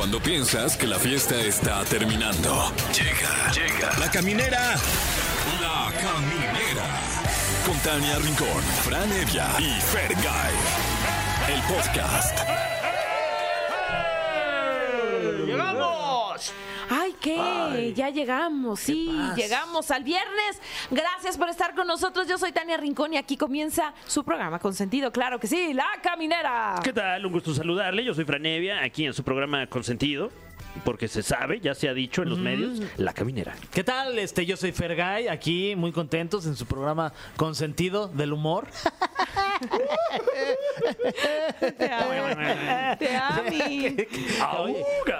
Cuando piensas que la fiesta está terminando. Llega, llega. La caminera. La caminera. Con Tania Rincón, Fran Evia y Fergay. El podcast. ¡Llegamos! ¿Qué? Ay. ya llegamos, sí, paz. llegamos al viernes. Gracias por estar con nosotros. Yo soy Tania Rincón y aquí comienza su programa con sentido, claro que sí, La Caminera. ¿Qué tal? Un gusto saludarle. Yo soy Franevia, aquí en su programa Consentido. Porque se sabe, ya se ha dicho en los medios, la caminera. ¿Qué tal? Este, yo soy Fergay, aquí muy contentos en su programa con sentido del humor. Te amo. Te amo.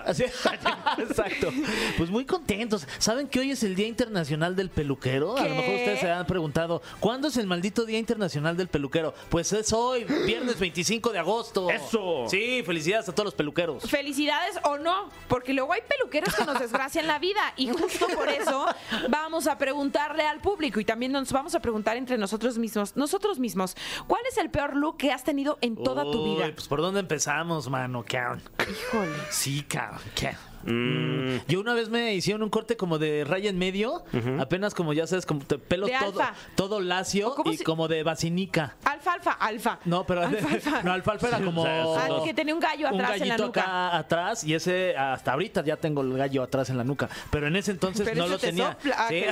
Exacto. Pues muy contentos. ¿Saben que hoy es el Día Internacional del Peluquero? A lo mejor ustedes se han preguntado, ¿cuándo es el maldito Día Internacional del Peluquero? Pues es hoy, viernes 25 de agosto. ¡Eso! Sí, felicidades a todos los peluqueros. Felicidades o no, porque luego hay peluqueros que nos desgracian la vida y justo por eso vamos a preguntarle al público y también nos vamos a preguntar entre nosotros mismos, nosotros mismos, ¿cuál es el peor look que has tenido en toda tu Uy, vida? Pues por dónde empezamos, mano, cabrón. Híjole. Sí, cabrón. ¿qué? Mm, Yo una vez me hicieron un corte como de raya en medio, apenas como ya sabes, como te- pelo De todo, alfa. todo lacio ¿O cómo y como de basinica. Alfalfa, alfa. No, pero Alfalfa. no, alfalfa era como o sea, Ah, que tenía un gallo un atrás en la gallito nuca. acá atrás y ese hasta ahorita ya tengo el gallo atrás en la nuca, pero en ese entonces Pero no ese lo te tenía. sopla. Sí.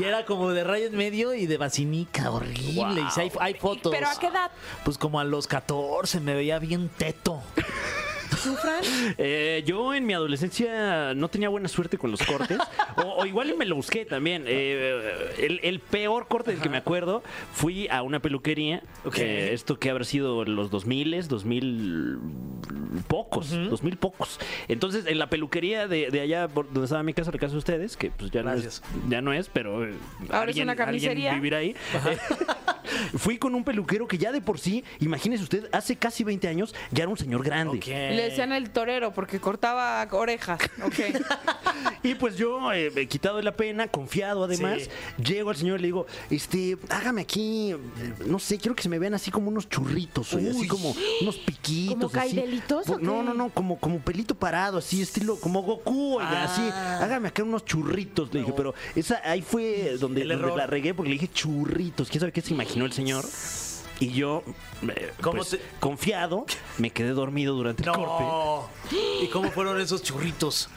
y era como de raya en medio y de basinica, horrible. Y hay, hay fotos. ¿Pero a qué edad? Pues como a los 14 me veía bien teto. ¿Tú, Fran? eh, yo en mi adolescencia no tenía buena suerte con los cortes. o, o igual y me lo busqué también. Eh, el, el peor corte del que me acuerdo, fui a una peluquería. Ok. eh, esto que habrá sido los 2000, 2000 pocos, 2000 pocos. Entonces, en la peluquería de, de allá por donde estaba mi casa, la casa de ustedes, que pues ya no, es, ya no es, pero eh, Ahora es alguien, una alguien carnicería. vivirá ahí. Eh, Fui con un peluquero que ya de por sí, imagínese usted, hace casi 20 años ya era un señor grande. Le decían el torero porque cortaba orejas. Ok. Y pues yo, eh, quitado de la pena, confiado además, llego al señor y le digo, este, hágame aquí, eh, no sé, quiero que se me vean así como unos churritos, oye, así como unos piquitos. ¿Como así. caibelitos o No, qué? no, no, como, como pelito parado, así, estilo, como Goku, oiga, Ah. así, hágame acá unos churritos, le dije, pero esa ahí fue donde, El donde error. la regué porque le dije churritos, ¿quién sabe qué se imaginó el señor? Y yo, eh, ¿Cómo pues, te- confiado, me quedé dormido durante el corte. ¿Y cómo fueron esos churritos?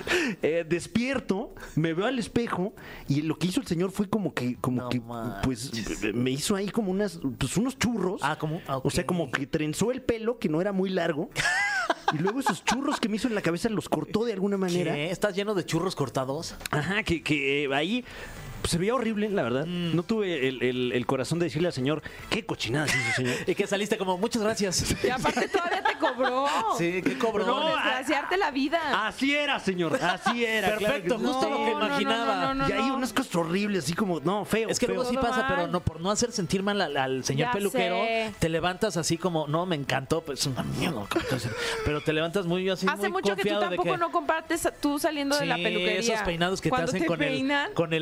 Eh, despierto, me veo al espejo y lo que hizo el señor fue como que, como No que, manches. pues, me hizo ahí como unas, pues unos churros. Ah, ¿cómo? Ah, O sea, como que trenzó el pelo, que no era muy largo. y luego esos churros que me hizo en la cabeza los cortó de alguna manera. ¿Qué? ¿Estás lleno de churros cortados? Ajá, que, que eh, ahí se veía horrible, la verdad. Mm. No tuve el, el- el corazón de decirle al señor, qué cochinadas hizo, señor. Y que saliste como, muchas gracias. Y aparte todavía te cobró. Sí, qué cobrón. Por No, desgraciarte la vida. Así era, señor, así era. Perfecto, justo lo que imaginaba. no, no, no, y ahí no. unas cosas horribles, así como, no, feo. Es que feo. luego sí Todo pasa, mal. pero no por no hacer sentir mal al, al señor Ya peluquero, sé. te levantas así como, no, me encantó, pues es una mierda. Pero te levantas muy así, Hace muy mucho que tú confiado de tampoco que- no compartes tú saliendo de la peluquería. esos peinados que Cuando te hacen con peinan, el con.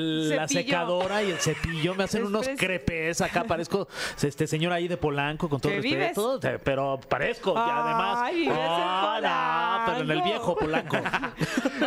Secadora y el cepillo me hacen Es unos crepes acá parezco este señor ahí de Polanco con todo ¿Que respeto, pero parezco y además Ay, en Ah, pero en el viejo Polanco.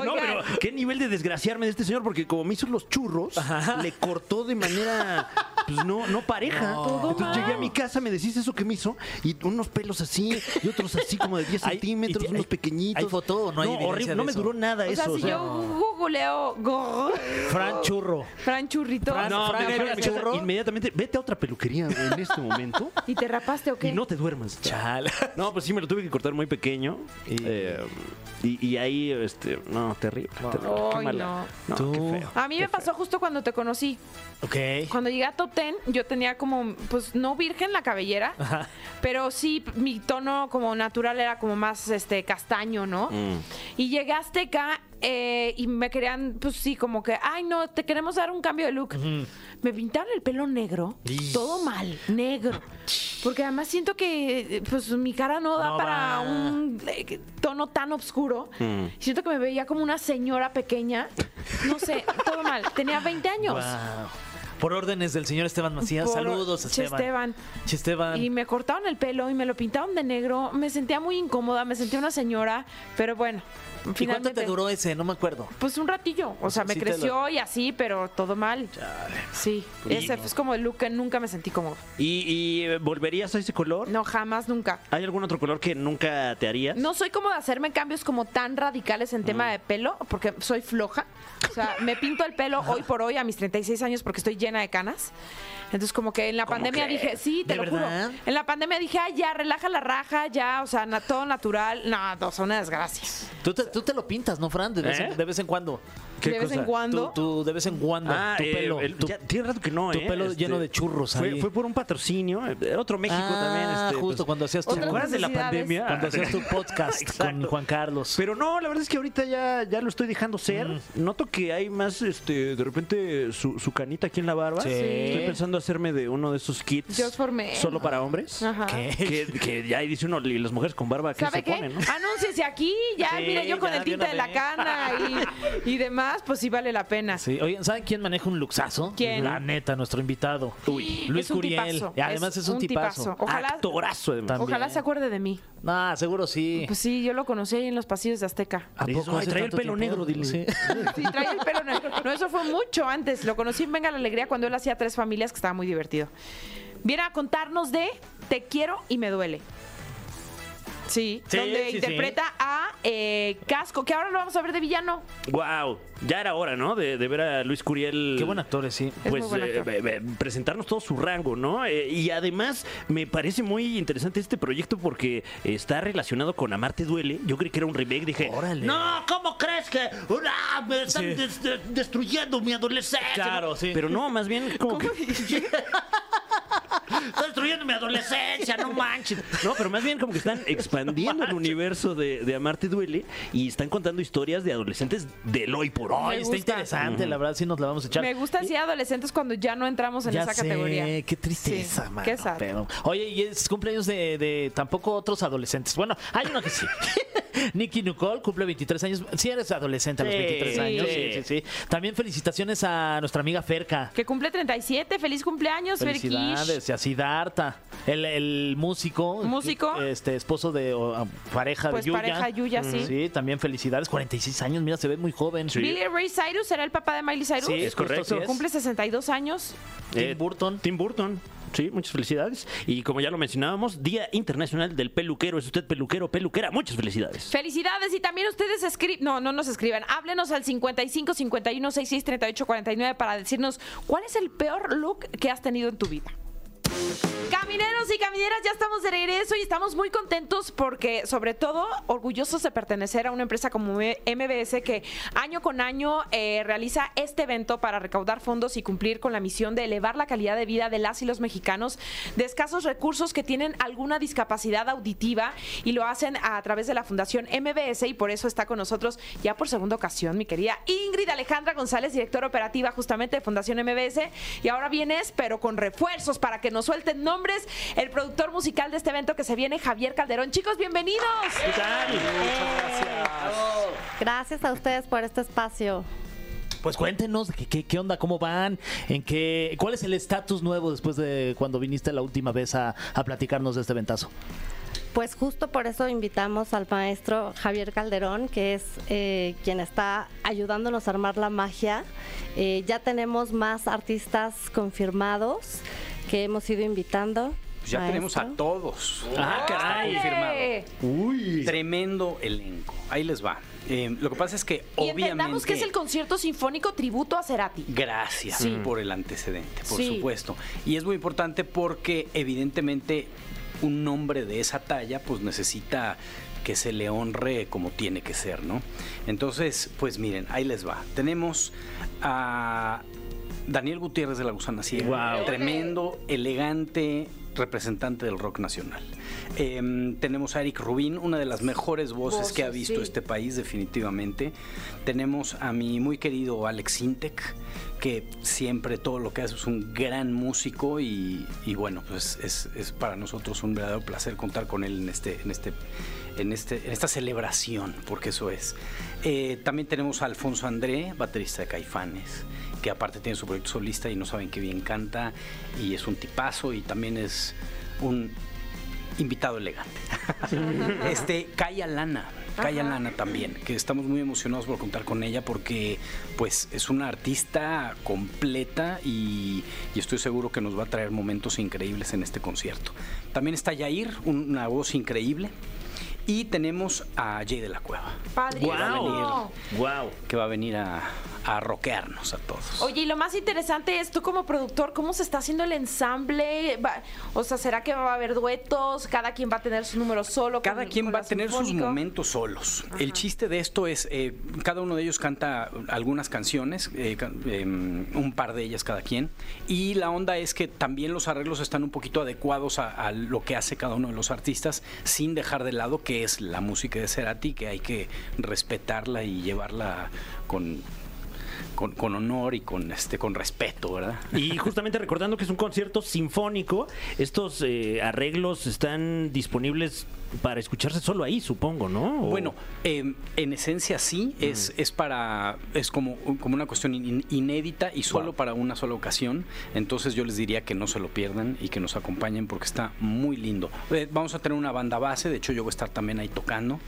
No, pero qué nivel de desgraciarme de este señor, porque como me hizo los churros, le cortó de manera, pues no, no pareja. Entonces llegué a mi casa, me decís eso que me hizo, y unos pelos así, y otros así como de 10 Hay- centímetros, unos hay- pequeñitos. ¿hay foto no hay evidencia horrible, de no me duró nada O sea, eso. si o sea, yo googleo go- Fran Churro. Fran Churrito Fran- no, Fran Churro. inmediatamente, vete a otra peluquería güey, en este momento y te rapaste o qué? y no te duermas. Chale. No, pues sí, me lo tuve que cortar muy pequeño. Y- eh, Y, y ahí, este, no, terrible. terrible. Qué Ay, mala. no. No, Tú. qué feo. A mí me pasó justo cuando te conocí. Ok. Cuando llegué a Top Ten, yo tenía como, pues no virgen la cabellera, Ajá. pero sí mi tono como natural era como más este castaño, ¿no? Mm. Y llegué a Azteca eh, y me querían, pues sí, como que, ay no, te queremos dar un cambio de look. Me pintaron el pelo negro, todo mal, negro. Porque además siento que pues mi cara no da No para va. un eh, tono tan oscuro. Mm. Siento que me veía como una señora pequeña. No sé, todo mal. Tenía 20 años. Wow. Por órdenes del señor Esteban Macías. Por- Saludos, Che Esteban. Esteban. Che Esteban. Y me cortaron el pelo y me lo pintaron de negro. Me sentía muy incómoda, me sentía una señora, pero bueno. ¿Y cuánto finalmente- te duró ese? No me acuerdo. Pues un ratillo. O sea, me sí creció y así, pero todo mal. Sí. Ese es como el look que nunca me sentí cómodo. ¿Y, y, eh, volverías a ese color? No, jamás, nunca. ¿Hay algún otro color que nunca te harías? No soy como de hacerme cambios como tan radicales en Mm. tema de pelo, porque soy floja. O sea, me pinto el pelo hoy por hoy a mis 36 años porque estoy llena de canas. Entonces, como que en la pandemia dije, sí, te ¿De lo verdad? juro. En la pandemia dije, ay, ya, relaja la raja, ya, o sea, na- todo natural. No, no, son una desgracia. Tú te, tú te lo pintas, ¿no, Fran? De vez, en, ¿Eh? de vez en cuando. ¿Qué de vez en cosa? cuando. Tú, tú de vez en cuando. Ah, tu eh, pelo. el- tu- ya tiene rato que no, tu ¿eh? pelo lleno de churros Fue, ahí. fue por un patrocinio. eh, Otro México Ah, también. este, justo pues, cuando hacías tu, ¿Te acuerdas de la pandemia? cuando hacías tu podcast con. Juan Carlos. Pero no, la verdad es que ahorita ya, ya lo estoy dejando ser. Mm. Noto que hay más, este, de repente, su, su canita aquí en la barba. Sí. Estoy pensando hacerme de uno de esos kits. Yo formé. Solo para hombres. Ajá. ¿Qué? Que, que ya ahí dice uno, y las mujeres con barba, ¿qué ¿Sabe se qué? ponen? no? Anúnciese aquí, ya, Sí, mire, yo con el tinte de la cana y, y demás, pues sí vale la pena. Sí, oigan, ¿saben quién maneja un luxazo? ¿Quién? La neta, nuestro invitado. Uy. Luis Curiel. tipazo, Y además es, un tipazo. Ojalá, Actorazo, además. También. ojalá se acuerde de mí. Ah, seguro sí. Pues sí, yo lo conocí ahí en los pasillos de Azteca. ¿A Eso, ay, traía el pelo tiempo? negro, dile. Sí. Sí, traía el pelo negro. No, eso fue mucho antes. Lo conocí en Venga la Alegría cuando él hacía tres familias, que estaba muy divertido. Viene a contarnos de Te quiero y me duele. Sí, Sí, donde sí, sí. interpreta a eh, Casco, que ahora lo vamos a ver de villano. Wow, ya era hora, ¿no? De, de ver a Luis Curiel. Qué buen actor es, sí. Es Pues muy buen eh, actor. eh, eh, presentarnos todo su rango, ¿no? Eh, y además me parece muy interesante este proyecto porque está relacionado con Amarte Duele. Yo creí que era un remake, dije, Órale. no, ¿cómo crees que ah, me están Sí. des- de- destruyendo mi adolescencia? Claro, sí. Pero no, más bien como ¿Cómo que? está destruyendo mi adolescencia, no manches. No, pero más bien como que están expandiendo el universo de, de Amarte Duele y están contando historias de adolescentes del hoy por hoy. Está gusta. interesante, la verdad sí nos la vamos a echar. Me gusta así adolescentes cuando ya no entramos en ya esa sé, categoría. qué tristeza, Sí, mano, qué sad. pero- Oye, y es cumpleaños de, de tampoco otros adolescentes. Bueno, hay uno que sí. Nicky Nicole cumple 23 años. Sí eres adolescente a los Sí, 23 años. Sí, sí. sí. También felicitaciones a nuestra amiga Ferca. Que cumple 37. Feliz cumpleaños, Ferquish. Felicidades, y a Siddhartha, el, el músico. Músico. Este, esposo de o, a- pareja Pues de Yuya. pareja Yuya, sí. Sí, también felicidades. 46 años, mira, se ve muy joven. Billy Ray Cyrus será el papá de Miley Cyrus. Sí, Es correcto. Cumple 62 años. Tim Eh, Burton. Tim Burton. Sí, muchas felicidades. Y como ya lo mencionábamos, Día Internacional del Peluquero. ¿Es usted peluquero, peluquera? Muchas felicidades. Felicidades y también ustedes escriben, no, no nos escriban, háblenos al 55 51 66 38 49 para decirnos cuál es el peor look que has tenido en tu vida. Camineros y camineras, ya estamos de regreso y estamos muy contentos porque, sobre todo, orgullosos de pertenecer a una empresa como MBS que año con año eh, realiza este evento para recaudar fondos y cumplir con la misión de elevar la calidad de vida de las y los mexicanos de escasos recursos que tienen alguna discapacidad auditiva y lo hacen a través de la Fundación MBS y por eso está con nosotros ya por segunda ocasión mi querida Ingrid Alejandra González, directora operativa justamente de Fundación MBS y ahora vienes pero con refuerzos para que nos suelten nombres el productor musical de este evento que se viene Javier Calderón. Chicos, bienvenidos. ¿Qué tal? Gracias a ustedes por este espacio. Pues cuéntenos qué, qué, qué onda, cómo van, en qué, cuál es el estatus nuevo después de cuando viniste la última vez a, a platicarnos de este ventazo. Pues justo por eso invitamos al maestro Javier Calderón, que es eh, quien está ayudándonos a armar la magia. Eh, ya tenemos más artistas confirmados que hemos ido invitando. Pues ya tenemos a todos. Ah, caray. Está confirmado. Uy. Tremendo elenco. Ahí les va. Eh, lo que pasa es que Y obviamente. entendamos que es el concierto sinfónico tributo a Cerati. Gracias Sí. por el antecedente, por Sí. supuesto. Y es muy importante porque evidentemente un nombre de esa talla pues necesita que se le honre como tiene que ser, ¿no? Entonces, pues miren, ahí les va. Tenemos a Daniel Gutiérrez de la Gusana Ciega, Guau. tremendo, elegante representante del rock nacional. Em, tenemos a Eric Rubín, una de las mejores voces, que ha visto sí. este país definitivamente. Tenemos a mi muy querido Alex Intec, que siempre todo lo que hace es un gran músico y, y bueno, pues es, es para nosotros un verdadero placer contar con él en este, en este en, este, en esta celebración, porque eso es. Eh, también tenemos a Alfonso André, baterista de Caifanes, que aparte tiene su proyecto solista y no saben qué bien canta, y es un tipazo y también es un invitado elegante. este, Kaya Lana. Kaya Lana también, que estamos muy emocionados por contar con ella porque pues es una artista completa y, y estoy seguro que nos va a traer momentos increíbles en este concierto. También está Yair, una voz increíble. Y tenemos a Jay de la Cueva. Padrísimo. Wow. Wow. que va a venir a, a rockearnos a todos. Oye, y lo más interesante es tú como productor, ¿cómo se está haciendo el ensamble? O sea, ¿será que va a haber duetos? ¿Cada quien va a tener su número solo? Cada con- quien con va a tener sus momentos solos. El chiste de esto es, eh, cada uno de ellos canta algunas canciones, eh, eh, un par de ellas cada quien, y la onda es que también los arreglos están un poquito adecuados a, a lo que hace cada uno de los artistas, sin dejar de lado que es la música de Cerati, que hay que respetarla y llevarla con... Con, con honor y con este con respeto, ¿verdad? Y justamente recordando que es un concierto sinfónico, estos eh, arreglos están disponibles para escucharse solo ahí, supongo, ¿no? O- Bueno, eh, en esencia sí, es, es para, es como, como una cuestión in- inédita y solo Wow. para una sola ocasión. Entonces yo les diría que no se lo pierdan y que nos acompañen porque está muy lindo. Eh, vamos a tener una banda base, de hecho yo voy a estar también ahí tocando.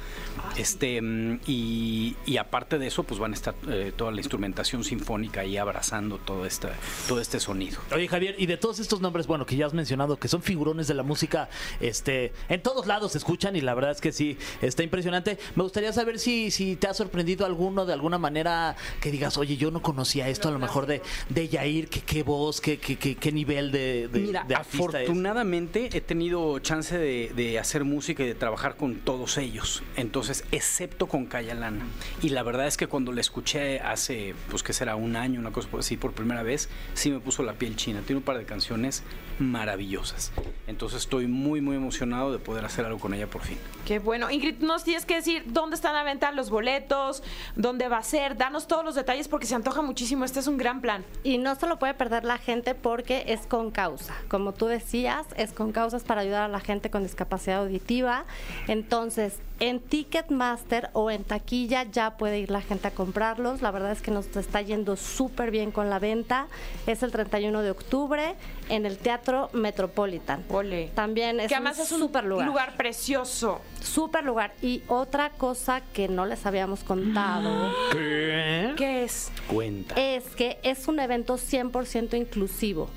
Este, mm, y, y aparte de eso, pues van a estar eh, toda la instrumentación sinfónica ahí abrazando todo, esta, todo este sonido. Oye, Javier, y de todos estos nombres, bueno, que ya has mencionado, que son figurones de la música, este, en todos lados se escuchan y la verdad es que sí, está impresionante. Me gustaría saber si, si te ha sorprendido alguno de alguna manera que digas, oye, yo no conocía esto, a lo mejor de, de Yair, que qué voz, qué, qué, qué, qué nivel de, de, Mira, de artista es. afortunadamente he tenido chance de, de hacer música y de trabajar con todos ellos. Entonces, excepto con Kaya Lana. Y la verdad es que cuando la escuché hace, pues que será un año, una cosa así, por primera vez, sí me puso la piel china. Tiene un par de canciones maravillosas. Entonces estoy muy, muy emocionado de poder hacer algo con ella por fin. Qué bueno. Ingrid, nos tienes que decir dónde están a venta los boletos, dónde va a ser. Danos todos los detalles porque se antoja muchísimo. Este es un gran plan. Y no se lo puede perder la gente porque es con causa. Como tú decías, es con causas para ayudar a la gente con discapacidad auditiva. Entonces, en Ticketmaster o en taquilla ya puede ir la gente a comprarlos. La verdad es que nos está yendo súper bien con la venta. Es el 31 de octubre en el Teatro Metropolitan. Ole. También es que además un es un súper lugar. lugar precioso. Súper lugar. Y otra cosa que no les habíamos contado ¿Qué? ¿Qué es? Cuenta. es que es un evento 100% inclusivo.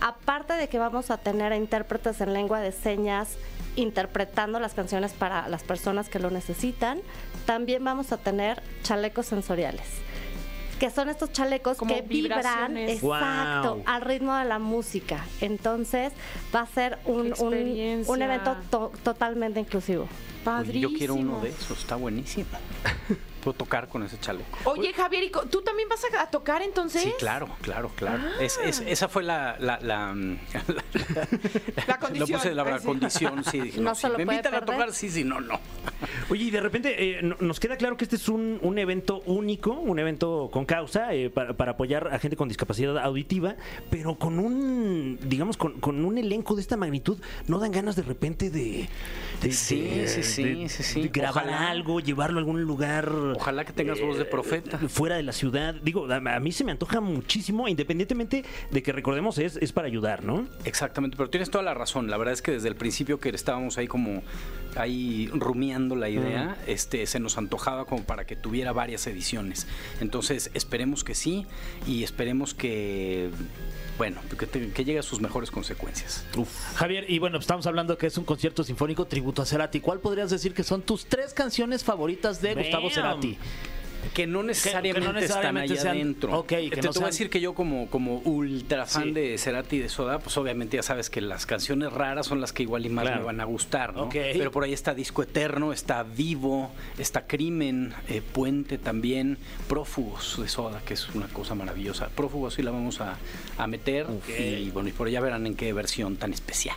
Aparte de que vamos a tener a intérpretes en lengua de señas interpretando las canciones para las personas que lo necesitan, también vamos a tener chalecos sensoriales. Que son estos chalecos Como que vibran exacto Wow. al ritmo de la música. Entonces va a ser un, un- evento to- totalmente inclusivo. Oye, yo quiero uno de esos, está buenísimo. Puedo tocar con ese chaleco. Oye, Javier, ¿y co- ¿tú también vas a, tocar entonces? Sí, claro, claro, claro. Es- es- esa fue la... La, la, mm, La condición, Lo puse la, sí. condición, sí. Dije, No no, se si lo me puede invitan a tocar, sí, sí, no, no. Oye, y de repente eh, no- nos queda claro que este es un, un evento único, un evento con causa eh, para, para apoyar a gente con discapacidad auditiva, pero con un, digamos, con, con un elenco de esta magnitud, ¿no dan ganas de repente de, de- Sí, de- sí, sí, de- sí, sí. de grabar Ojalá. algo, llevarlo a algún lugar? Ojalá que tengas voz de profeta. Fuera de la ciudad. Digo, a, a mí se me antoja muchísimo, independientemente de que recordemos es, es para ayudar, ¿no? Exactamente, pero tienes toda la razón. La verdad es que desde el principio que estábamos ahí como ahí rumiando la idea, este se nos antojaba como para que tuviera varias ediciones. Entonces, esperemos que sí y esperemos que bueno, que, te- que llegue a sus mejores consecuencias. Javier, y bueno, estamos hablando que es un concierto sinfónico tributo a Cerati. ¿Cuál podrías decir que son tus tres canciones favoritas de Gustavo Bam. Que no necesariamente, necesariamente están allá sean- adentro. que Te, no te voy a decir que yo como, como ultra fan Sí. de Cerati y de Soda, pues obviamente ya sabes que las canciones raras son las que igual y más Claro. me van a gustar, ¿no? Pero por ahí está Disco Eterno, está Vivo, está Crimen, eh, Puente también, Prófugos de Soda, que es una cosa maravillosa. Prófugos sí la vamos a, a meter y bueno, y por allá verán en qué versión tan especial.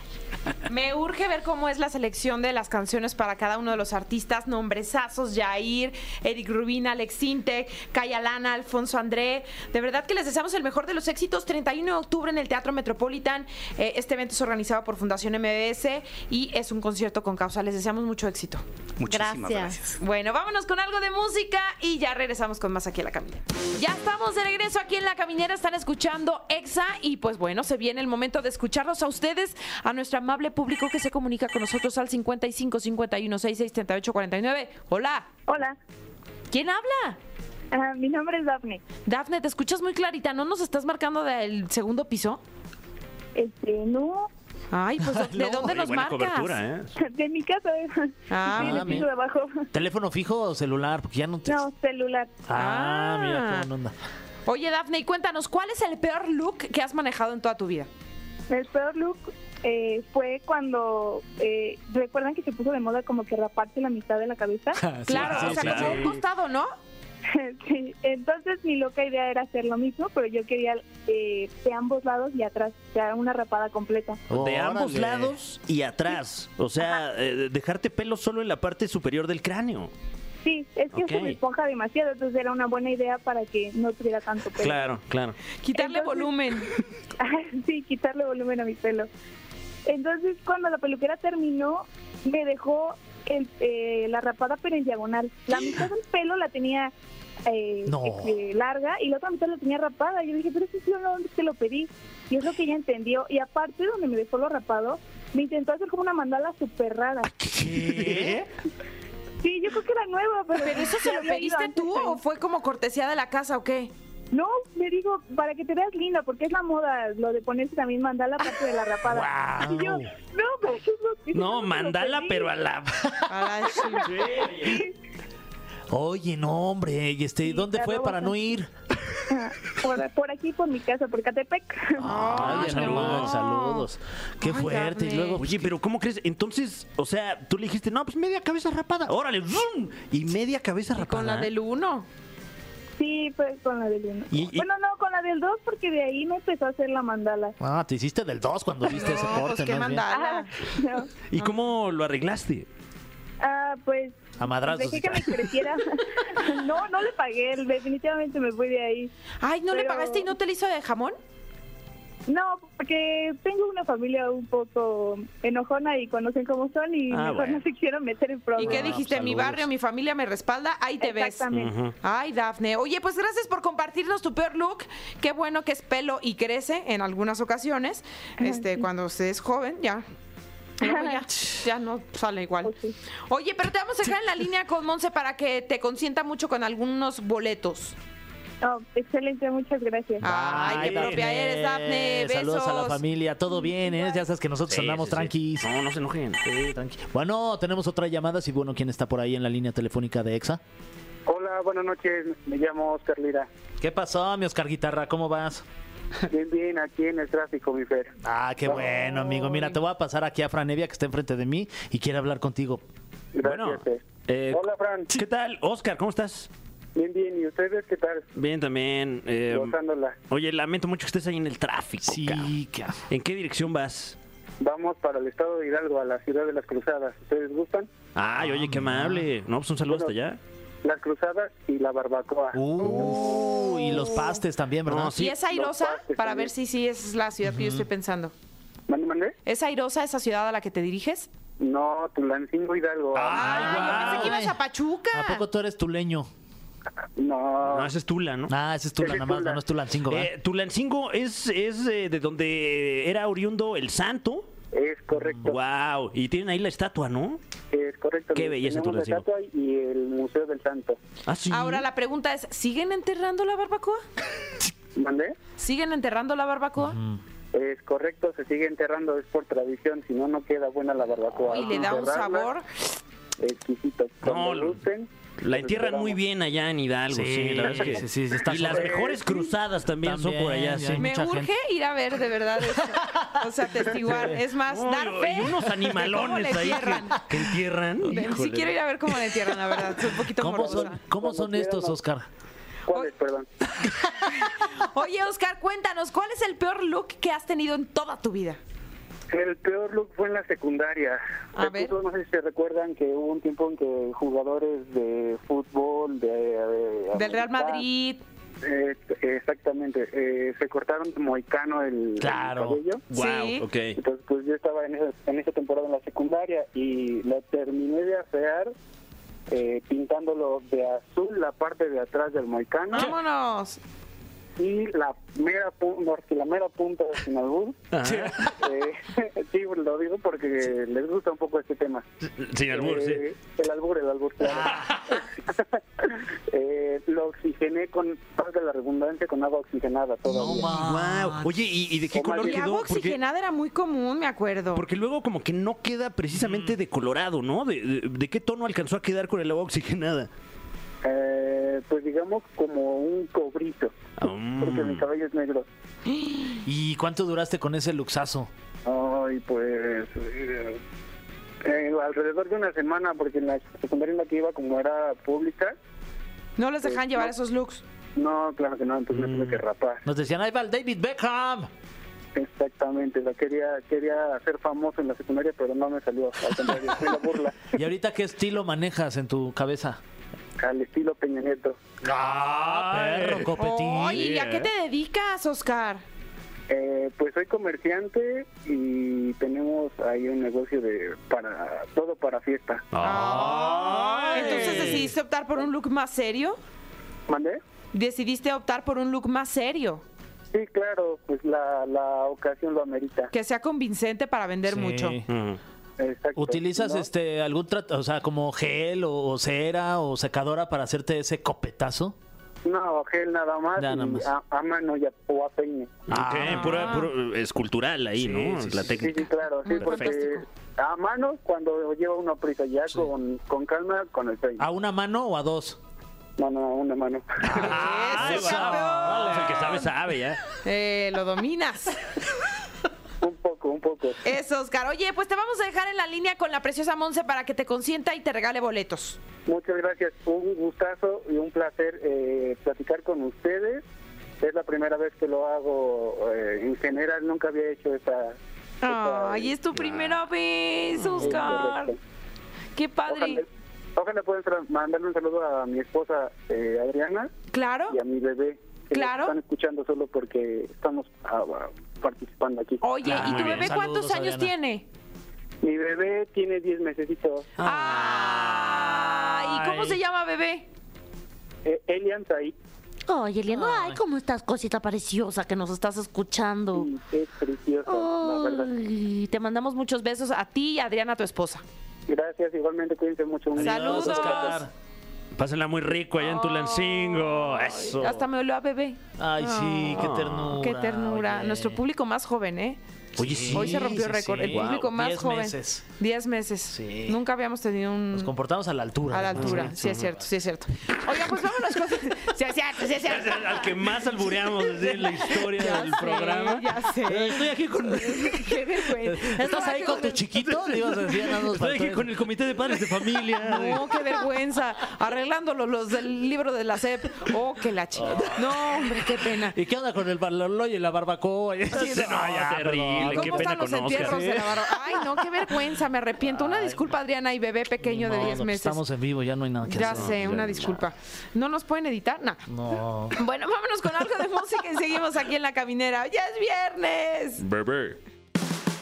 Me urge ver cómo es la selección de las canciones para cada uno de los artistas. Nombresazos, Jair, Eric Rubin, Alex Sinte, Lana, Alfonso André. De verdad que les deseamos el mejor de los éxitos. 31 de octubre en el Teatro Metropolitan. Eh, este evento es organizado por Fundación MBS y es un concierto con causa. Les deseamos mucho éxito. Muchísimas Gracias. gracias. Bueno, vámonos con algo de música y ya regresamos con más aquí en La Caminera. Ya estamos de regreso aquí en La Caminera, están escuchando EXA y pues bueno, se viene el momento de escucharlos a ustedes, a nuestro amable público que se comunica con nosotros al 55 51 66 38 49. Hola, Hola, ¿quién habla? ah, mi nombre es Daphne. Dafne, te escuchas muy clarita, ¿no nos estás marcando del segundo piso? Este, no, Ay, pues ¿de No, dónde nos buena marcas? cobertura, ¿eh? de mi casa. Ah, sí, mira. piso de abajo. ¿Teléfono fijo o celular? Porque ya no te... No, celular. Ah, Ah. mira qué buena onda. Oye, Dafne, y cuéntanos, ¿cuál es el peor look que has manejado en toda tu vida? El peor look eh, fue cuando, eh, ¿recuerdan que se puso de moda como que raparse la mitad de la cabeza? Claro, sí, o sea, claro. como un costado, ¿no? sí, entonces mi loca idea era hacer lo mismo, pero yo quería eh, de ambos lados y atrás, o sea, una rapada completa. De ambos Órale. lados y atrás. O sea, eh, dejarte pelo solo en la parte superior del cráneo. Sí, es que Ok. se me esponja demasiado, entonces era una buena idea para que no tuviera tanto pelo. Claro, claro. Quitarle Entonces- volumen. sí, quitarle volumen a mi pelo. Entonces, cuando la peluquera terminó, me dejó el, eh, la rapada, pero en diagonal. La mitad del pelo la tenía eh, No. este, larga y la otra mitad la tenía rapada. Yo dije, pero eso yo no te lo pedí. Y es lo que ella entendió. Y aparte, donde me dejó lo rapado, me intentó hacer como una mandala súper rara. ¿Qué? Sí, yo creo que era nueva, pero... ¿Pero eso se lo pediste tú o fue como cortesía de la casa o qué? No, me digo, para que te veas linda, porque es la moda lo de ponerse también mandala aparte de la rapada. Guau. Y yo, no, pero eso es lo que- No, mandala, pedí". pero a la... Oye, no, hombre. ¿Y este, Sí, dónde fue para no ir? Por, por aquí, por mi casa, por Catepec. Ay, no. hermano, saludos. Qué Ay, fuerte. Y luego, Oye, pero ¿cómo crees? Entonces, o sea, tú le dijiste, no, pues media cabeza rapada. Órale, ¡zum! Y media cabeza rapada. Con la del uno. Sí, pues con la del uno. Y- y- Bueno, no, con la del dos, porque de ahí me empezó a hacer la mandala. Ah, te hiciste del 2 cuando viste ese No, corte, pues qué más bien. mandala. Ah, no. ¿Y cómo lo arreglaste? Ah, pues A madrazos. dejé que me creciera. no, no le pagué, definitivamente me fui de ahí. Ay, ¿no le Pero- pagaste y no te le hizo de jamón? No, porque tengo una familia un poco enojona y conocen cómo son y Ah, mejor bueno. no se quieren meter en ¿Y problemas. qué dijiste? Mi barrio, mi familia me respalda, ahí te ves. Exactamente. Ay, Dafne. Oye, pues gracias por compartirnos tu peor look. Qué bueno que es pelo y crece en algunas ocasiones. Este, cuando se es joven, ya. Ya, ya no sale igual. Oye, pero te vamos a dejar en la línea con Monse para que te consienta mucho con algunos boletos. Oh, excelente, muchas gracias. Ay, qué propia eres, Dafne. Besos. Saludos a la familia. Todo bien, ¿eh? Ya sabes que nosotros Sí, andamos sí, sí. tranquis. No, no se enojen. Sí, tranqui. Bueno, tenemos otra llamada. Sí, bueno, ¿quién está por ahí en la línea telefónica de EXA? Hola, buenas noches. Me llamo Oscar Lira. ¿Qué pasó, mi Oscar Guitarra? ¿Cómo vas? Bien, bien, aquí en el tráfico, mi Fer. Ah, qué bueno, amigo. Mira, te voy a pasar aquí a Franevia, que está enfrente de mí y quiere hablar contigo. Gracias, Fer. eh, Hola, Fran. ¿Qué tal? Oscar, ¿cómo estás? Bien, bien. ¿Y ustedes qué tal? Bien, también. eh, Gozándola. oye, lamento mucho que estés ahí en el tráfico. Sí. ¿En qué dirección vas? Vamos para el estado de Hidalgo, a la ciudad de las Cruzadas. ¿Ustedes gustan? Ay, oye, qué amable. No, pues un saludo hasta allá. Las Cruzadas y la Barbacoa. Uh, y los pastes también, ¿verdad? No, sí. ¿Y es airosa? Para también. ver si sí es la ciudad que yo estoy pensando. ¿Mande, mande? ¿Es airosa esa ciudad a la que te diriges? No, Tulancingo Hidalgo. Ay, Ah, yo pensé que ibas a Pachuca. ¿A poco tú eres tuleño? No. No, ese es Tula, ¿no? Ah, ese es Tula Ese nada más, Tula. no es Tulancingo. Eh, Tulancingo es, es eh, de donde era oriundo el santo. Es correcto. Wow. Y tienen ahí la estatua, ¿no? Es correcto. Qué belleza, Tenemos la Tulancingo. estatua y el Museo del Santo. Ah, sí. Ahora la pregunta es, ¿siguen enterrando la barbacoa? ¿Mande? ¿Siguen enterrando la barbacoa? Es correcto, se sigue enterrando, es por tradición, si no, no queda buena la barbacoa. Y le da un sabor. Exquisito. Cuando lo- gusten, La entierran muy bien allá en Hidalgo, sí, Sí, la verdad es que sí, sí, sí, está Y las mejores cruzadas también, son por allá, sí. Me mucha urge gente. ir a ver, de verdad. eso. O sea, testiguar. Es más, Uy, dar fe. y unos animalones ahí que, entierran. que entierran. Sí quiero ir a ver cómo le entierran, la verdad. Soy un poquito ¿Cómo morbosa. son, cómo son estos, Oscar? ¿Cuáles, perdón? Oye, Oscar, cuéntanos, ¿cuál es el peor look que has tenido en toda tu vida? El peor look fue en la secundaria. A ver. puso, no sé si se recuerdan que hubo un tiempo en que jugadores de fútbol, de... de- Del Real Madrid. eh, exactamente. eh, se cortaron moicano el, el Claro. cabello. Wow, Sí. ok. Entonces, pues yo estaba en esa, en esa temporada en la secundaria y la terminé de afear eh, pintándolo de azul la parte de atrás del moicano Vámonos. Y la mera, la mera punta de sin albur. Eh, sí, lo digo porque les gusta un poco este tema. Sin albur, sí. Eh, El albur, el albur, claro. Eh, lo oxigené con, valga la redundancia, con agua oxigenada todavía. Wow. Oye, ¿y, y de qué O color quedó? agua Porque, oxigenada era muy común, me acuerdo. porque luego como que no queda precisamente de colorado, ¿no? De, de- de qué tono alcanzó a quedar con el agua oxigenada? Eh, pues digamos como un cobrito, Mm. porque mi cabello es negro. ¿Y cuánto duraste con ese luxazo? Ay, pues eh, eh, alrededor de una semana, porque en la secundaria en la que iba, como era pública, No les dejan Pues, llevar no. esos looks. no, claro que no, entonces me tuve que rapar. Nos decían, ahí va el David Beckham. Exactamente, la quería quería ser famoso en la secundaria, pero no me salió. Al contrario, fue la burla, ¿Y ahorita qué estilo manejas en tu cabeza? Al estilo Peña Nieto. Ah, perro, copetín. Oye, ¿y a qué te dedicas, Oscar? Eh, pues soy comerciante y tenemos ahí un negocio de para todo para fiesta. Entonces decidiste optar por un look más serio. ¿Mandé? Decidiste optar por un look más serio, Sí, claro, pues la, la ocasión lo amerita. que sea convincente para vender Sí. mucho. Mm. Exacto. ¿Utilizas ¿no? este algún trato, o sea, como gel o, o cera o secadora para hacerte ese copetazo? No, gel nada más, Ya, nada más. A, a mano y a, o a peine. Ok, pura, pura- escultural ahí, ¿no? sí, la sí, Sí, técnica. sí, claro, sí, Muy porque a mano cuando lleva una prisa ya con, con calma con el peine. ¿A una mano o a dos? No, no, una mano. ¡Eso, Pues campeón! el que sabe, sabe, ya. Eh, lo dominas. Poco, un poco. Eso, Oscar. Oye, pues te vamos a dejar en la línea con la preciosa Monse para que te consienta y te regale boletos. Muchas gracias, un gustazo y un placer eh, platicar con ustedes. Es la primera vez que lo hago eh, en general, nunca había hecho esa... esa- Ay, es tu primera vez, es Oscar. Qué Ojalá, padre. ojalá puedan tra- mandarle un saludo a mi esposa eh, Adriana Claro. y a mi bebé. Que Claro. Están escuchando solo porque estamos ah, ah, participando aquí. Oye, Ah, ¿y tu bebé cuántos Saludos, años Adriana. tiene? Mi bebé tiene 10 mesecitos. Ah, ¿y cómo Ay. se llama bebé? Eh, Elian Said, Oye, Eliano, ay, ¿cómo estás, cosita preciosa que nos estás escuchando? y es preciosa, la verdad. Te mandamos muchos besos a ti y a Adriana, tu esposa. Gracias, igualmente cuídense mucho. Un- Saludos. Oscar. Pásenla muy rico allá en Tulancingo. Eso. Hasta me olió a bebé. Ay, sí, qué ternura. Qué ternura. oye. Nuestro público más joven, ¿eh? Oye, sí. Hoy se rompió sí, récord. sí. El público Wow, más 10 joven. meses. 10 meses. Sí. Nunca habíamos tenido un... Nos comportamos a la altura. a la altura. Sí, es cierto, sí, es cierto. Oiga, pues vámonos con... Sí, es cierto, sí, es cierto. Al que más albureamos desde la historia Ya del sé, programa. ya sé. Estoy aquí con, Qué vergüenza. ¿Estás ahí con tu chiquito? Estoy aquí con el comité de padres de familia. No, qué vergüenza. Arreglándolo los del libro de la SEP. Oh, qué la chica. No, hombre, qué pena. ¿Y qué onda con el balolo y la barbacoa? no, ya, ¿Cómo qué pena están los con Oscar. entierros de? Ay, no, qué vergüenza, me arrepiento. Una disculpa, Adriana y bebé pequeño de 10 meses. Estamos en vivo, ya no hay nada que Ya hacer. sé, una disculpa. ¿No nos pueden editar? No. No. Bueno, vámonos con algo de música y seguimos aquí en la caminera. ¡Ya es viernes! Bebé.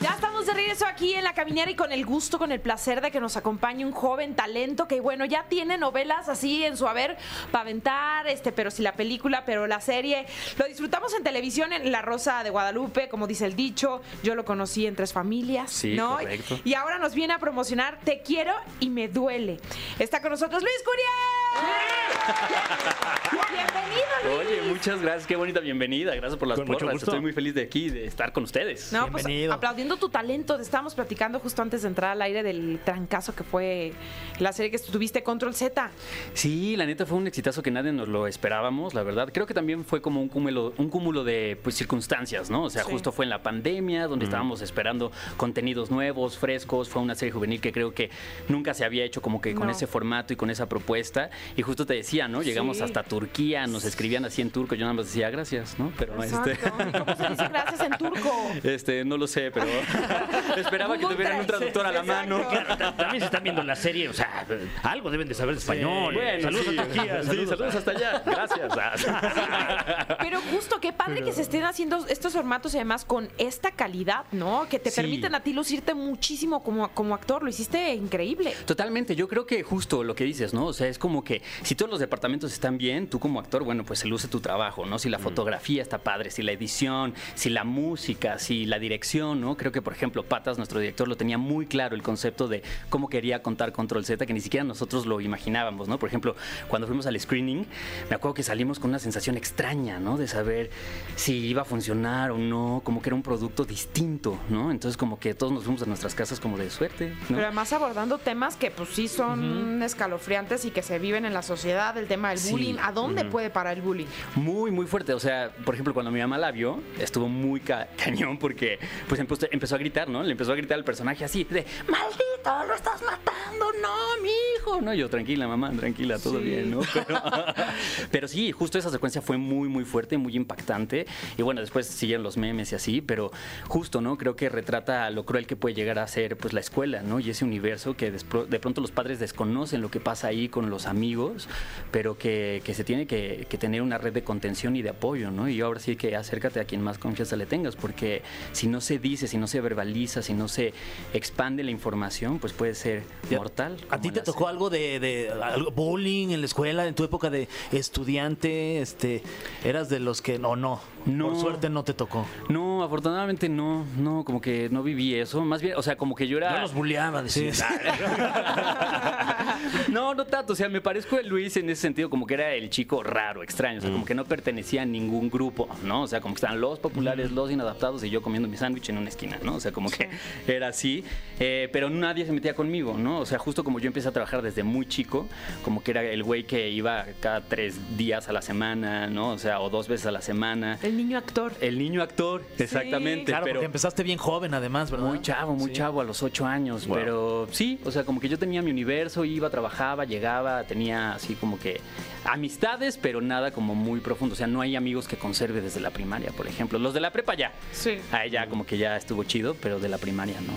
Ya estamos de regreso aquí en la caminera y con el gusto, con el placer de que nos acompañe un joven talento que, bueno, ya tiene novelas así en su haber para aventar, este, pero si la película, pero la serie. Lo disfrutamos en televisión en La Rosa de Guadalupe, como dice el dicho. Yo lo conocí en Tres Familias, Sí, ¿no? correcto. Y ahora nos viene a promocionar Te quiero y me duele. Está con nosotros Luis Curiel. Bienvenido, Luis. Oye, muchas gracias, qué bonita bienvenida. Gracias por las Con mucho porras. gusto. Estoy muy feliz de aquí, de estar con ustedes. No, pues Bienvenido. Tu talento. Te estábamos platicando justo antes de entrar al aire del trancazo que fue la serie que tuviste, Control Z. Sí, la neta fue un exitazo que nadie nos lo esperábamos, la verdad. Creo que también fue como un cúmulo, un cúmulo de pues, circunstancias, ¿no? O sea, Sí. justo fue en la pandemia, donde estábamos esperando contenidos nuevos, frescos. Fue una serie juvenil que creo que nunca se había hecho como que con No. ese formato y con esa propuesta. Y justo te decía, ¿no? Llegamos Sí. hasta Turquía, nos escribían así en turco. Yo nada más decía gracias, ¿no? Pero Exacto. este. ¿Y ¿Cómo se dice gracias en turco? Este, no lo sé, pero Esperaba que tuvieran un traductor a la mano. Claro, también se están viendo la serie, o sea, algo deben de saber de español. Bueno, saludos sí. a Turquía, Sí, saludos. saludos hasta allá. Gracias. Pero justo, qué padre que se estén haciendo estos formatos y además con esta calidad, ¿no? Que te Sí. permiten a ti lucirte muchísimo como, como actor. Lo hiciste increíble. Totalmente, yo creo que justo lo que dices, ¿no? O sea, es como que si todos los departamentos están bien, tú como actor, bueno, pues se luce tu trabajo, ¿no? Si la fotografía está padre, si la edición, si la música, si la dirección, ¿no? Creo que, por ejemplo, Patas, nuestro director, lo tenía muy claro el concepto de cómo quería contar Control Z, que ni siquiera nosotros lo imaginábamos, ¿no? Por ejemplo, cuando fuimos al screening, me acuerdo que salimos con una sensación extraña, ¿no? De saber si iba a funcionar o no, como que era un producto distinto, ¿no? Entonces, como que todos nos fuimos a nuestras casas como de suerte, ¿no? Pero además abordando temas que pues sí son escalofriantes y que se viven en la sociedad, el tema del Sí. bullying. ¿A dónde puede parar el bullying? Muy, muy fuerte. O sea, por ejemplo, cuando mi mamá la vio, estuvo muy ca- cañón porque pues empezó, empezó a gritar, ¿no? Le empezó a gritar al personaje así, de ¡Maldito, lo estás matando! ¡No, mi hijo! No, yo, tranquila, mamá, tranquila, todo bien, ¿no? Pero, pero sí, justo esa secuencia fue muy, muy fuerte, muy impactante. Y bueno, después siguieron los memes y así, pero justo, ¿no? Creo que retrata lo cruel que puede llegar a ser pues la escuela, ¿no? Y ese universo que de pronto los padres desconocen lo que pasa ahí con los amigos, pero que, que se tiene que, que tener una red de contención y de apoyo, ¿no? Y ahora sí que acércate a quien más confianza le tengas, porque si no se dice, si no se verbaliza, si no se expande la información, pues puede ser Ya. mortal. ¿A ti te tocó algo de, de algo- bullying en la escuela, en tu época de estudiante? Este, ¿Eras de los que no, no? No. Por suerte no te tocó. No, afortunadamente no, no, como que no viví eso. Más bien, o sea, como que yo era. Yo los bulleaba, decía. no, no tanto. O sea, me parezco a Luis en ese sentido, como que era el chico raro, extraño. O sea, como que no pertenecía a ningún grupo, ¿no? O sea, como que estaban los populares, los inadaptados y yo comiendo mi sándwich en una esquina, ¿no? O sea, como que era así. Eh, pero nadie se metía conmigo, ¿no? O sea, justo como yo empecé a trabajar desde muy chico, como que era el güey que iba cada tres días a la semana, ¿no? O sea, o dos veces a la semana. El niño actor. El niño actor, exactamente. Claro, pero porque empezaste bien joven además, ¿verdad? muy chavo, muy Sí. chavo, a los ocho años. Wow. Pero sí, o sea, como que yo tenía mi universo, iba, trabajaba, llegaba, tenía así como que amistades, pero nada como muy profundo. O sea, no hay amigos que conserve desde la primaria, por ejemplo. Los de la prepa ya. Sí. A ella como que ya estuvo chido, pero de la primaria no.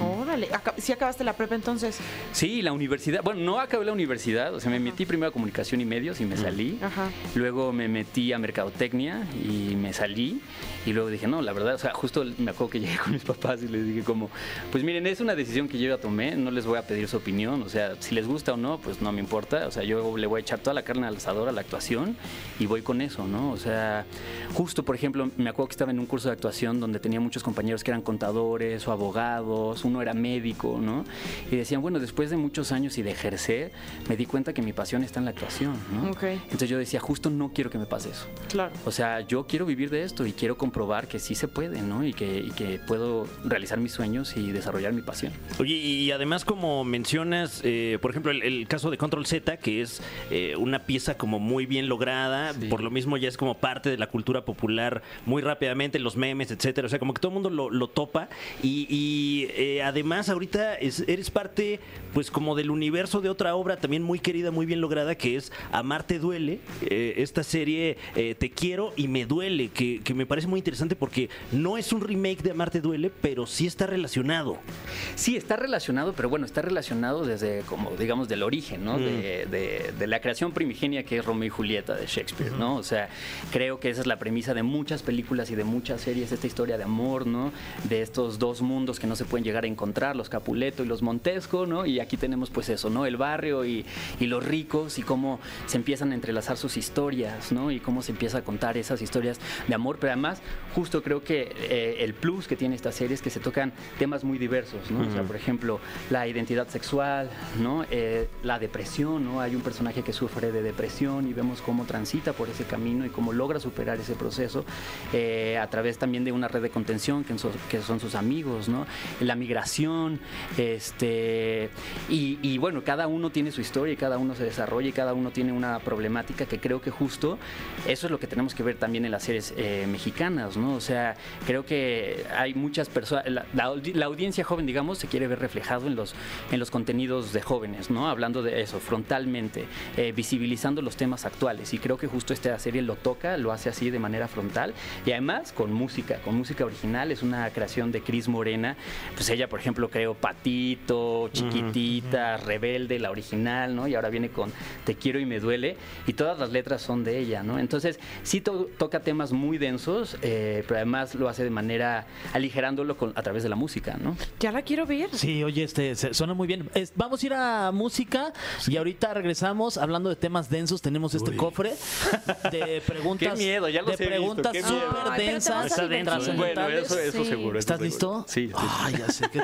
Órale. ¿Sí acabaste la prepa entonces? Sí, la universidad. Bueno, no acabé la universidad. O sea, me metí primero a comunicación y medios y me salí. Ajá. Luego me metí a mercadotecnia y me salí. Y luego dije, no, la verdad, o sea, justo me acuerdo que llegué con mis papás y les dije como, pues miren, es una decisión que yo ya tomé, no les voy a pedir su opinión, o sea, si les gusta o no, pues no me importa, o sea, yo le voy a echar toda la carne al asador a la actuación y voy con eso, ¿no? O sea, justo, por ejemplo, me acuerdo que estaba en un curso de actuación donde tenía muchos compañeros que eran contadores o abogados, uno era médico, ¿no? Y decían, bueno, después de muchos años y de ejercer, me di cuenta que mi pasión está en la actuación, ¿no? Ok. Entonces yo decía, justo no quiero que me pase eso. Claro. O sea, yo quiero vivir de esto y quiero comprobar que sí se puede, ¿no? Y que, y que puedo realizar mis sueños y desarrollar mi pasión. Oye, y además como mencionas, eh, por ejemplo, el, el caso de Control Z, que es eh, una pieza como muy bien lograda, por lo mismo ya es como parte de la cultura popular muy rápidamente, los memes, etcétera, o sea, como que todo el mundo lo, lo topa y, y, eh, además ahorita es- eres parte, pues como del universo de otra obra también muy querida, muy bien lograda, que es Amarte Duele, eh, esta serie eh, Te Quiero y Me Duele, que, que me parece muy interesante porque no es un remake de Amarte Duele, pero sí está relacionado. Sí, está relacionado, pero bueno, está relacionado desde, como digamos, del origen, ¿no? De, de- de la creación primigenia que es Romeo y Julieta de Shakespeare, ¿no? O sea, creo que esa es la premisa de muchas películas y de muchas series, esta historia de amor, ¿no? De estos dos mundos que no se pueden llegar a encontrar, los Capuleto y los Montesco, ¿no? Y aquí tenemos pues eso, ¿no? El barrio y, y los ricos y cómo se empiezan a entrelazar sus historias, ¿no? Y cómo se empieza a contar esas historias de amor, pero además justo creo que eh, el plus que tiene esta serie es que se tocan temas muy diversos, ¿no? O sea, por ejemplo, la identidad sexual, ¿no? Eh, la depresión, ¿no? Hay un personaje que sufre de depresión y vemos cómo transita por ese camino y cómo logra superar ese proceso eh, a través también de una red de contención que son, que son sus amigos, ¿no? El la migración, este, y, bueno, cada uno tiene su historia y cada uno se desarrolla y cada uno tiene una problemática que creo que justo eso es lo que tenemos que ver también en las series eh, mexicanas, ¿no? O sea, creo que hay muchas personas, la audiencia joven, digamos, se quiere ver reflejado en los, en los contenidos de jóvenes, ¿no? Hablando de eso, frontalmente, eh, visibilizando los temas actuales. Y creo que justo esta serie lo toca, lo hace así de manera frontal y además con música, con música original. Es una creación de Cris Morena. Pues ella, por ejemplo, creó Patito, Chiquitita, Rebelde, la original, ¿no? Y ahora viene con Te quiero y me duele. Y todas las letras son de ella, ¿no? Entonces, sí to- toca temas muy densos, eh, pero además lo hace de manera aligerándolo con- a través de la música, ¿no? Ya la quiero ver. Sí, oye, este se- suena muy bien. Es- vamos a ir a música y ahorita regresamos hablando de temas densos. Tenemos este cofre de preguntas. Qué miedo, ya de preguntas súper densas, denso, ¿eh? Bueno, eso- eso Sí. seguro, ¿Estás listo? Sí, Ay,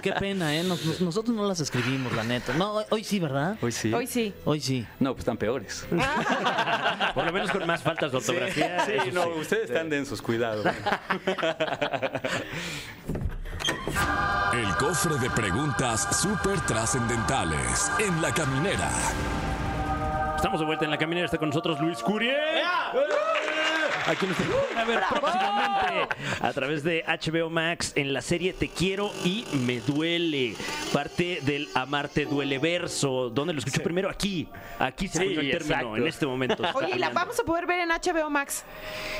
Qué, pena, ¿eh? Nos- nos- nosotros no las escribimos, la neta. No, hoy, hoy sí, ¿verdad? Hoy sí. Hoy sí. Hoy sí. No, pues están peores. Por lo menos con más faltas de ortografía. eso sí. ustedes están densos, cuidado. El cofre de preguntas súper trascendentales en la caminera. Estamos de vuelta en la caminera. Está con nosotros Luis Curiel. Aquí nos pueden a ver próximamente a través de HBO Max en la serie Te quiero y me duele. Parte del Amarte duele verso. ¿Dónde lo escuchó primero? Aquí. Aquí se Sí, escuchó el término exacto. en este momento. Oye, ¿y la vamos a poder ver en HBO Max?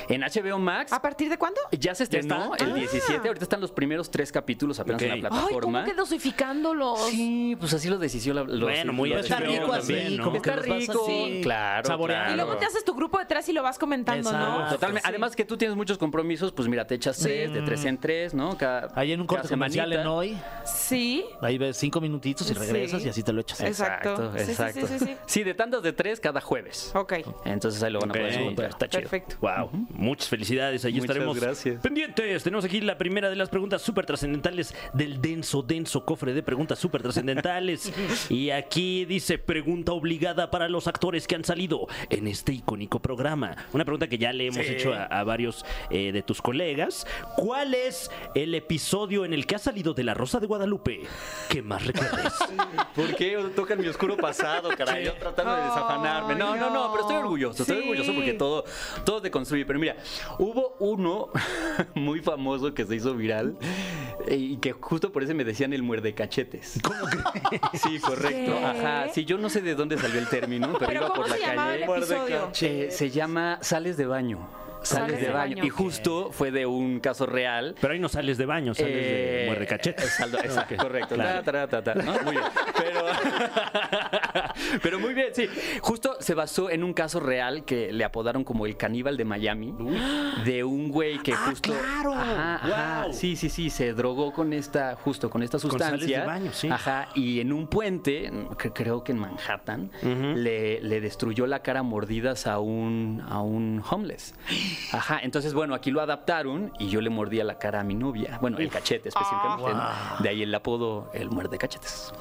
En HBO Max ¿A partir de cuándo? ya se estrenó el Ah. 17. Ahorita están los primeros tres capítulos apenas en Ok. la Ay, plataforma. ¿cómo que dosificándolos? Sí, pues así lo decidió la. los- Bueno, muy los- Está rico así, ¿no? como que Está rico, así claro, saboreando. Y luego te haces tu grupo detrás y lo vas comentando, ¿no? Exacto. Totalmente. Además que tú tienes muchos compromisos, pues mira, te echas tres, de tres en tres, ¿no? Cada, Ahí en un corte comercial en hoy, Sí. ahí ves cinco minutitos y regresas Sí. y así te lo echas. Exacto. Sí, sí, exacto. sí, sí, sí. de tandas de tres cada jueves. Ok. Entonces ahí lo van a poder encontrar. Está chido. Perfecto. Wow, muchas felicidades. Ahí Muchas estaremos gracias. pendientes. Tenemos aquí la primera de las preguntas súper trascendentales del denso, denso cofre de preguntas súper trascendentales. y aquí dice: Pregunta obligada para los actores que han salido en este icónico programa. Una pregunta que ya le hemos hecho a, a varios eh, de tus colegas. ¿Cuál es el episodio en el que ha salido de La Rosa de Guadalupe que más recuerdes? ¿Por qué tocan mi oscuro pasado, caray? Yo tratando de desafanarme. No, no, no, pero estoy orgulloso, estoy Sí. orgulloso porque todo, todo te construye. Pero mira, hubo uno muy famoso que se hizo viral eh, y que justo por eso me decían el muerde cachetes. ¿Cómo crees? Sí, correcto. ¿Qué? Ajá. Sí, yo no sé de dónde salió el término, pero, ¿Pero iba cómo por la calle. el episodio? Eh, se llama Sales de baño. Sales, de, baño. Y justo fue de un caso real. Pero ahí no sales de baño, sales de Eh, muerde cachetes. saldo- exacto, correcto. Claro. Ta, ta, ta, ta, ¿no? Muy bien. Pero, pero muy bien, sí. Justo se basó en un caso real que le apodaron como el caníbal de Miami, de un güey que justo. claro. Ajá, ajá. Wow. Sí, sí, sí. Se drogó con esta, justo con esta Con sustancia. sales de baño, sí. Ajá. Y en un puente, que creo que en Manhattan, le, le destruyó la cara a mordidas a un, a un homeless. Ajá. Entonces, bueno, aquí lo adaptaron y yo le mordía la cara a mi novia. Bueno, el cachete específicamente. ¿no? De ahí el apodo, el muerde cachetes.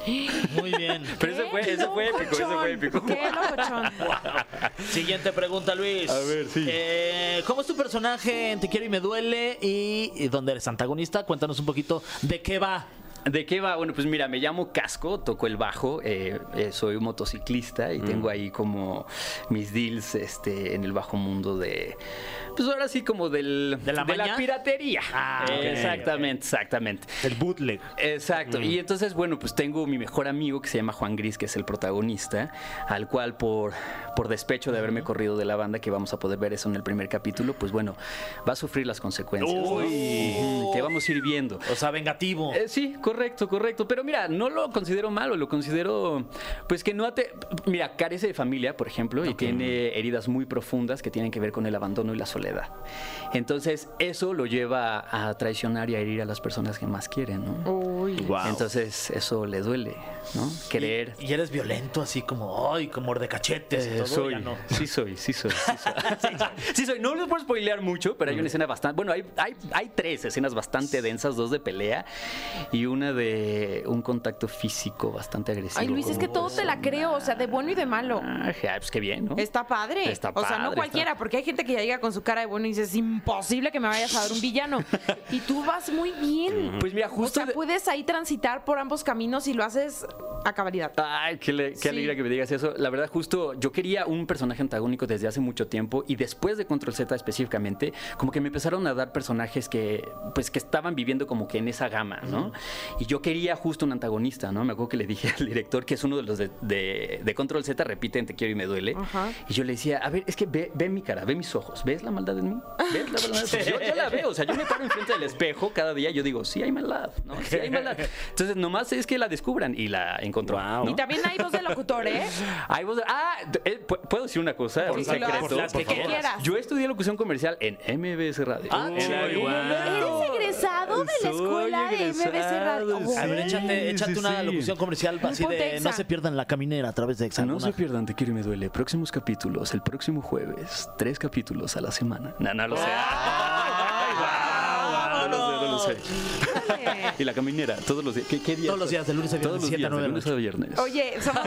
Muy bien. Pero ese fue, ese fue épico, ese fue épico. Qué locochón. Siguiente pregunta, Luis. A ver, sí. Eh, ¿Cómo es tu personaje en Te quiero y me duele? Y, y dónde eres antagonista? Cuéntanos un poquito de qué va. ¿De qué va? Bueno, pues mira, me llamo Casco, toco el bajo, eh, eh, soy un motociclista y tengo ahí como mis deals este, en el bajo mundo de, pues ahora sí como del, ¿De la piratería. Ah, ok, exactamente, exactamente. El bootleg. Exacto. Y entonces, bueno, pues tengo mi mejor amigo que se llama Juan Gris, que es el protagonista, al cual por, por despecho de haberme corrido de la banda, que vamos a poder ver eso en el primer capítulo, pues bueno, va a sufrir las consecuencias. ¿no? Ujú, Que vamos a ir viendo. O sea, vengativo. Eh, sí, correcto, correcto. Pero mira, no lo considero malo, lo considero, pues que no ate... Mira, carece de familia, por ejemplo, y tiene heridas muy profundas que tienen que ver con el abandono y la soledad. Entonces, eso lo lleva a traicionar y a herir a las personas que más quieren, ¿no? Uy. Wow. Entonces, eso le duele, ¿no? Querer... Y eres violento, así como, ay, como de cachetes y Eh, todo. soy, ya no. sí soy, sí soy, sí soy. Sí soy. Sí soy. No les puedo spoilear mucho, pero hay una escena bastante, bueno, hay, hay, hay tres escenas bastante densas, dos de pelea y una de un contacto físico bastante agresivo. Ay, Luis, es que todo te la creo, o sea, de bueno y de malo. Ajá, pues qué bien, ¿no? Está padre. Está o sea, no padre, cualquiera, está- porque hay gente que ya llega con su cara de bueno y dice, es imposible que me vayas a dar un villano. y tú vas muy bien. Pues mira, justo O sea, de- puedes ahí transitar por ambos caminos y lo haces a cabalidad. Ay, qué, le- qué Sí. alegría que me digas eso. La verdad, justo yo quería un personaje antagónico desde hace mucho tiempo y después de Control Z específicamente, como que me empezaron a dar personajes que, pues, que estaban viviendo como que en esa gama, ¿no? Y yo quería justo un antagonista, ¿no? Me acuerdo que le dije al director, que es uno de los de, de- de Control Z, repiten Te quiero y me duele. Ajá. Y yo le decía, a ver, es que ve, ve mi cara, ve mis ojos, ¿ves la maldad en mí? ¿Ves la maldad? Pues yo, yo la veo, o sea, yo me paro enfrente del espejo cada día y yo digo, sí hay maldad, ¿no? Sí hay maldad. Entonces, nomás es que la descubran y la encontró. Wow. ¿no? Y también hay voz de locutor, ¿eh? Ay, vos- ah, eh, ¿pu- ¿puedo decir una cosa? Por Un favor, secreto. por las que Por favor. quieras. Yo estudié locución comercial en MBS Radio. Ah. ¿Eres egresado de la escuela de MBC Radio? A ver, échate, échate sí, una sí. locución comercial así de Exa. no se pierdan la caminera a través de Exa. No se pierdan, te quiero y me duele. Próximos capítulos, el próximo jueves. Tres capítulos a la semana. No, no lo sé. No lo sé, no lo sé. Y la caminera, todos los días. ¿Qué, qué día Todos los días, de lunes a viernes, Todos los siete a días, de nueve de lunes a viernes. Oye, somos...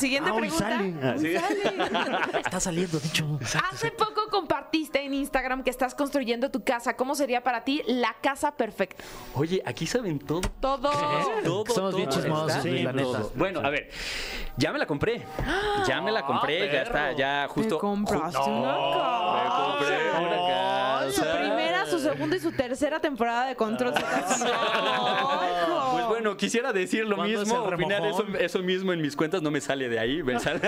Siguiente Ah, pregunta. sale. Ah, sí. sale. Está saliendo, dicho. Hace poco compartiste en Instagram que estás construyendo tu casa. ¿Cómo sería para ti la casa perfecta? Oye, aquí saben todo. Todo. Todo, Somos bien todo chismosos, está. Luis, la neta. Bueno, a ver, ya me la compré. Ya me la compré, ya está, ya justo. Te compraste una Me casa. compré una casa. Su primera, su segunda y su tercera temporada de Control Z. Pues bueno, quisiera decir lo ¿Cuándo es mismo, opinar eso, eso mismo en mis cuentas, no me sale de ahí, me sale,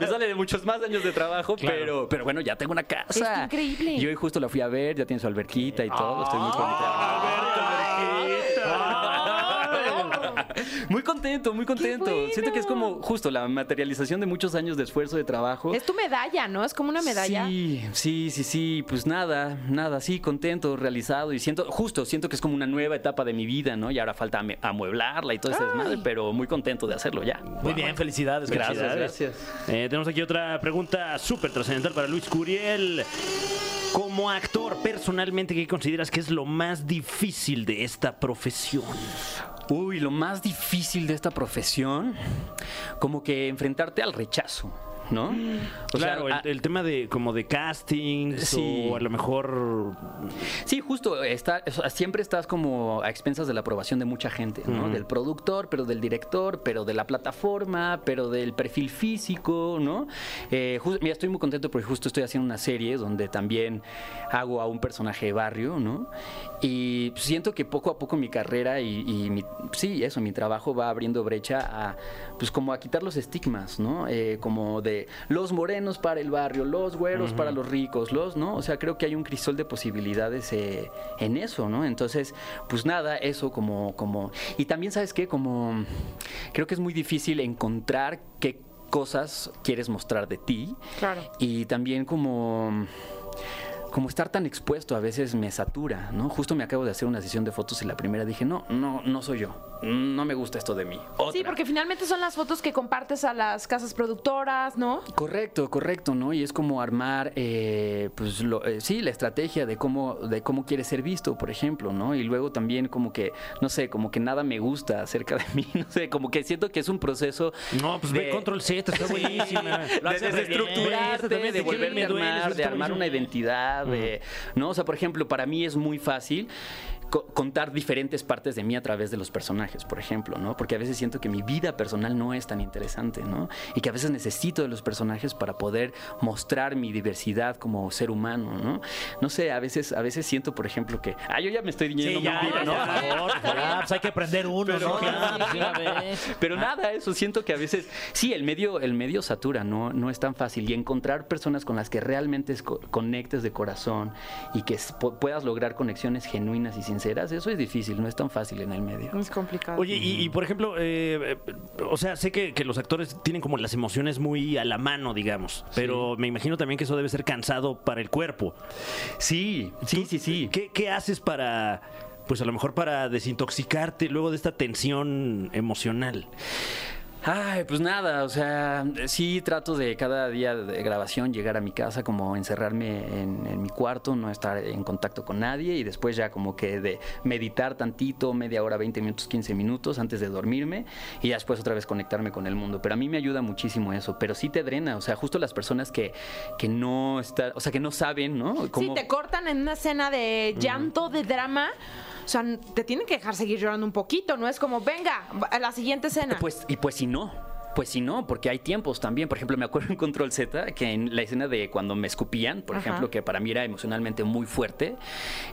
me sale de muchos más años de trabajo, pero, pero bueno, ya tengo una casa. Está increíble. Y hoy justo la fui a ver, ya tiene su alberquita y todo, estoy muy contento. Muy contento, muy contento. bueno. Siento que es como justo la materialización de muchos años de esfuerzo, de trabajo. Es tu medalla, ¿no? Es como una medalla. Sí, sí, sí, sí, pues nada, nada, sí, contento, realizado y siento, justo, siento que es como una nueva etapa de mi vida, ¿no? Y ahora falta amueblarla y todo ese desmadre, pero muy contento de hacerlo ya. Muy bien, felicidades. Gracias, felicidades. gracias. Eh, tenemos aquí otra pregunta súper trascendental para Luis Curiel. Como actor, personalmente, ¿qué consideras que es lo más difícil de esta profesión? Uy, lo más difícil de esta profesión, como que enfrentarte al rechazo, ¿no? O sea, claro, el, a- el tema de como de castings Sí. o a lo mejor Sí, justo, está, siempre estás como a expensas de la aprobación de mucha gente, ¿no? Del productor, pero del director, pero de la plataforma, pero del perfil físico, ¿no? Eh, mira, estoy muy contento porque justo estoy haciendo una serie donde también hago a un personaje de barrio, ¿no? Y siento que poco a poco mi carrera y, y mi, sí, eso, mi trabajo va abriendo brecha a, pues como a quitar los estigmas, ¿no? Eh, como de los morenos para el barrio, los güeros para los ricos, los, ¿no? O sea, creo que hay un crisol de posibilidades eh, en eso, ¿no? Entonces, pues nada, eso como, como, y también, ¿sabes qué? Como, creo que es muy difícil encontrar qué cosas quieres mostrar de ti. Claro. Y también como como estar tan expuesto a veces me satura, ¿no? Justo me acabo de hacer una sesión de fotos y la primera dije, no, no, no soy yo, no me gusta esto de mí. Sí, porque finalmente son las fotos que compartes a las casas productoras, ¿no? Correcto, correcto, ¿no? Y es como armar, eh, pues, lo, eh, sí, la estrategia de cómo, de cómo quieres ser visto, por ejemplo, ¿no? Y luego también como que, no sé, como que nada me gusta acerca de mí, no sé, como que siento que es un proceso... No, pues de- ve Control Z, está buenísima. de desestructurarte, de volverte a armar, de armar una identidad, de, ¿no? O sea, por ejemplo, para mí es muy fácil co- contar diferentes partes de mí a través de los personajes, por ejemplo, ¿no? Porque a veces siento que mi vida personal no es tan interesante, ¿no? Y que a veces necesito de los personajes para poder mostrar mi diversidad como ser humano, ¿no? No sé, a veces, a veces siento, por ejemplo, que, ah, yo ya me estoy yendo Sí, ya, ya, ¿no? por favor, ya, pues hay que aprender uno, ¿no? Ya, de una vez. Pero nada, eso siento que a veces, sí, el medio, el medio satura, no, no es tan fácil. Y encontrar personas con las que realmente es co- conectes de corazón y que puedas lograr conexiones genuinas y sinceras, eso es difícil, no es tan fácil en el medio. Es complicado. Oye, y, y, por ejemplo, eh, eh, o sea, sé que, que los actores tienen como las emociones muy a la mano, digamos, pero me imagino también que eso debe ser cansado para el cuerpo. Sí, sí, sí, sí. ¿Qué, qué haces para, pues a lo mejor para desintoxicarte luego de esta tensión emocional? Ay, pues nada, o sea, sí trato de cada día de grabación llegar a mi casa, como encerrarme en, en mi cuarto, no estar en contacto con nadie y después ya como que de meditar tantito, media hora, 20 minutos, 15 minutos antes de dormirme y después otra vez conectarme con el mundo. Pero a mí me ayuda muchísimo eso, pero sí te drena, o sea, justo las personas que, que no están, o sea, que no saben, ¿no? Cómo- te cortan en una escena de llanto, de drama, o sea, te tienen que dejar seguir llorando un poquito, no es como, venga, a la siguiente escena. Pues, y pues si no. Pues si no, porque hay tiempos también. Por ejemplo, me acuerdo en Control Z que en la escena de cuando me escupían, por Ajá. ejemplo, que para mí era emocionalmente muy fuerte,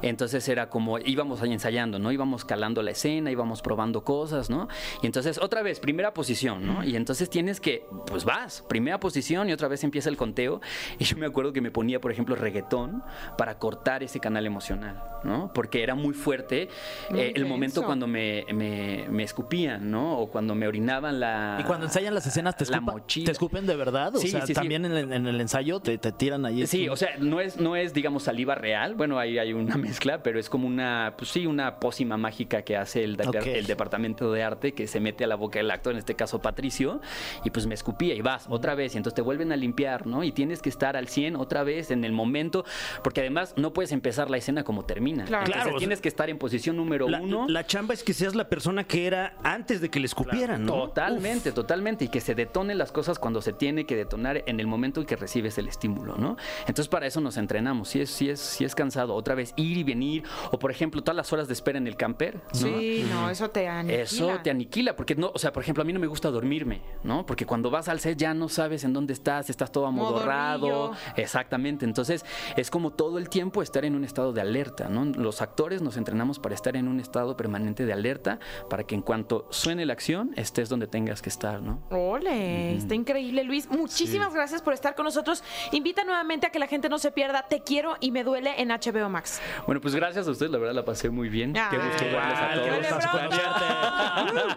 entonces era como íbamos ahí ensayando, ¿no? Íbamos calando la escena, íbamos probando cosas, ¿no? Y entonces otra vez, primera posición, ¿no? Y entonces tienes que, pues vas, primera posición y otra vez empieza el conteo. Y yo me acuerdo que me ponía, por ejemplo, reggaetón para cortar ese canal emocional, ¿no? Porque era muy fuerte eh, el momento cuando me, me, me escupían, ¿no? O cuando me orinaban la... Y cuando ensayan las escenas, ¿te, la escupa- mochila. ¿te escupen de verdad? O Sí, sea, sí, sí. también En, el, en el ensayo te, te tiran ahí. Sí, o sea, no es, no es, digamos, saliva real. Bueno, ahí hay una mezcla, pero es como una, pues sí, una pócima mágica que hace el, el departamento de arte que se mete a la boca del actor, en este caso Patricio, y pues me escupía y vas otra vez, y entonces te vuelven a limpiar, ¿no? Y tienes que estar al 100 otra vez en el momento, porque además no puedes empezar la escena como termina. Claro. Entonces Claro, o sea, tienes que estar en posición número La, uno. la chamba es que seas la persona que era antes de que le escupieran, ¿no? Totalmente, totalmente. Y que se detonen las cosas cuando se tiene que detonar en el momento en que recibes el estímulo, ¿no? Entonces para eso nos entrenamos. Si es, si es, si es cansado, otra vez ir y venir. O por ejemplo, todas las horas de espera en el camper. ¿no? Sí, no, eso te aniquila. Eso te aniquila, porque no, o sea, por ejemplo, a mí no me gusta dormirme, ¿no? Porque cuando vas al set ya no sabes en dónde estás, estás todo amodorrado. Modorrillo. Exactamente. Entonces, es como todo el tiempo estar en un estado de alerta, ¿no? Los actores nos entrenamos para estar en un estado permanente de alerta, para que en cuanto suene la acción, estés donde tengas que estar, ¿no? Ole, está increíble, Luis. Muchísimas gracias por estar con nosotros. Invita nuevamente a que la gente no se pierda Te quiero y me duele en HBO Max. Bueno, pues gracias a ustedes, la verdad la pasé muy bien. Qué gusto verles a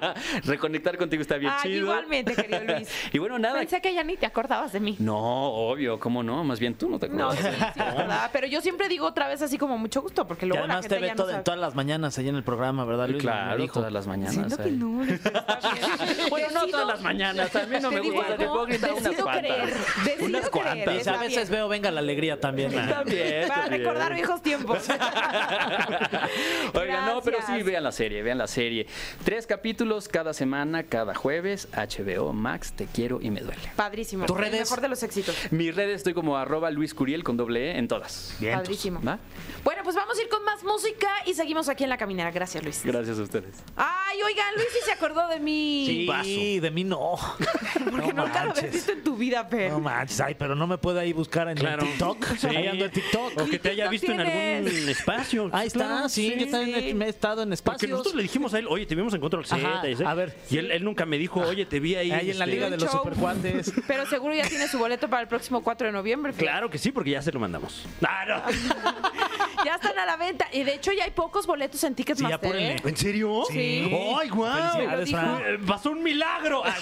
todos. Reconectar contigo está bien Ay, chido. igualmente, querido Luis. y bueno, nada. Pensé que ya ni te acordabas de mí. No, obvio, ¿cómo no? Más bien tú no te No, acuerdas. sí, sí, verdad. Pero yo siempre digo otra vez así como mucho gusto, porque Y luego la además gente te ve ya no todo- sabe. todas las mañanas ahí en el programa, ¿verdad, Luis? Claro, dijo. todas las mañanas. Siento que no. Luis. Bueno, no todas las mañanas. A mí no me gusta. Puedo gritar unas cuantas. Unas creer, cuantas. A veces bien. veo Venga la Alegría también. Bien, Para bien. recordar viejos tiempos. Oigan, no, pero sí, vean la serie, vean la serie. Tres capítulos cada semana, cada jueves. HBO Max, te quiero y me duele. Padrísimo. ¿Tus El redes? mejor de los éxitos. Mis redes estoy como arroba Luis Curiel con doble E en todas. Padrísimo. ¿Va? Bueno, pues vamos a ir con más música y seguimos aquí en la caminera. Gracias, Luis. Gracias a ustedes. Ay, oigan, Luis sí se acordó de mí. Sí, de mí no. Porque no nunca lo manches. visto en tu vida, Fer. No manches, ay, pero no me puede ahí buscar en Claro. TikTok. Sí. Ahí ando en TikTok. O que te haya TikTok visto en algún espacio. Ahí está, Claro, sí, yo también sí. me he estado en Porque espacios. nosotros le dijimos a él, oye, te vimos en Control Z. Ajá, y a ver. Y él, él nunca me dijo, oye, te vi ahí. Ahí en la este, Liga de los show. Supercuates. Pero seguro ya tiene su boleto para el próximo 4 de noviembre. Fer. Claro que sí, porque ya se lo mandamos. Ah, no. Ya están a la venta. Y de hecho ya hay pocos boletos en Sí, Ticketmaster. apúrenle. ¿eh? ¿En serio? Sí. ¡Ay, guau! Felicidades, Me lo Fran. dijo. Pasó un milagro.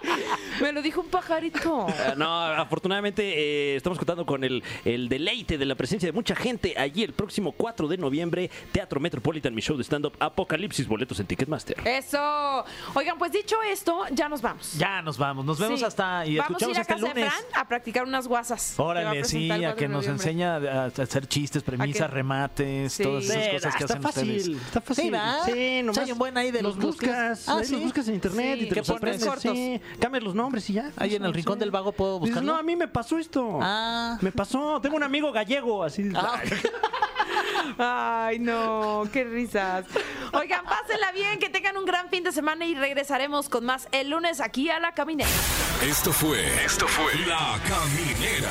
Me lo dijo un pajarito. Ah, No, afortunadamente eh, estamos contando con el, el deleite de la presencia de mucha gente allí el próximo 4 de noviembre, Teatro Metropolitan, mi show de stand-up Apocalipsis, boletos en Ticketmaster. Eso. Oigan, pues dicho esto, ya nos vamos. Ya nos vamos. Nos vemos Sí. hasta y Vamos a escuchamos ir a hasta el casa de lunes. Fran a practicar unas guasas. que va Órale, sí, presentar el a 4 que de nos noviembre. enseña a a hacer chistes, premisas, remates, Sí. todas esas cosas que está hacen fácil, ustedes. está fácil. Sí, ¿verdad? Sí, nomás Soy un buen ahí de los los buscas, Ah, sí. los buscas en internet Sí. y te ¿Qué los aprendes. Cortos. Sí, cambias los nombres y ya. Ahí en el rincón del vago puedo Dices, buscarlo. no, a mí me pasó esto. Ah. Me pasó. Tengo un amigo gallego, así. Ah, Ay, no, qué risas. Oigan, pásenla bien, que tengan un gran fin de semana y regresaremos con más el lunes aquí a la caminera. Esto fue. Esto fue. La Caminera.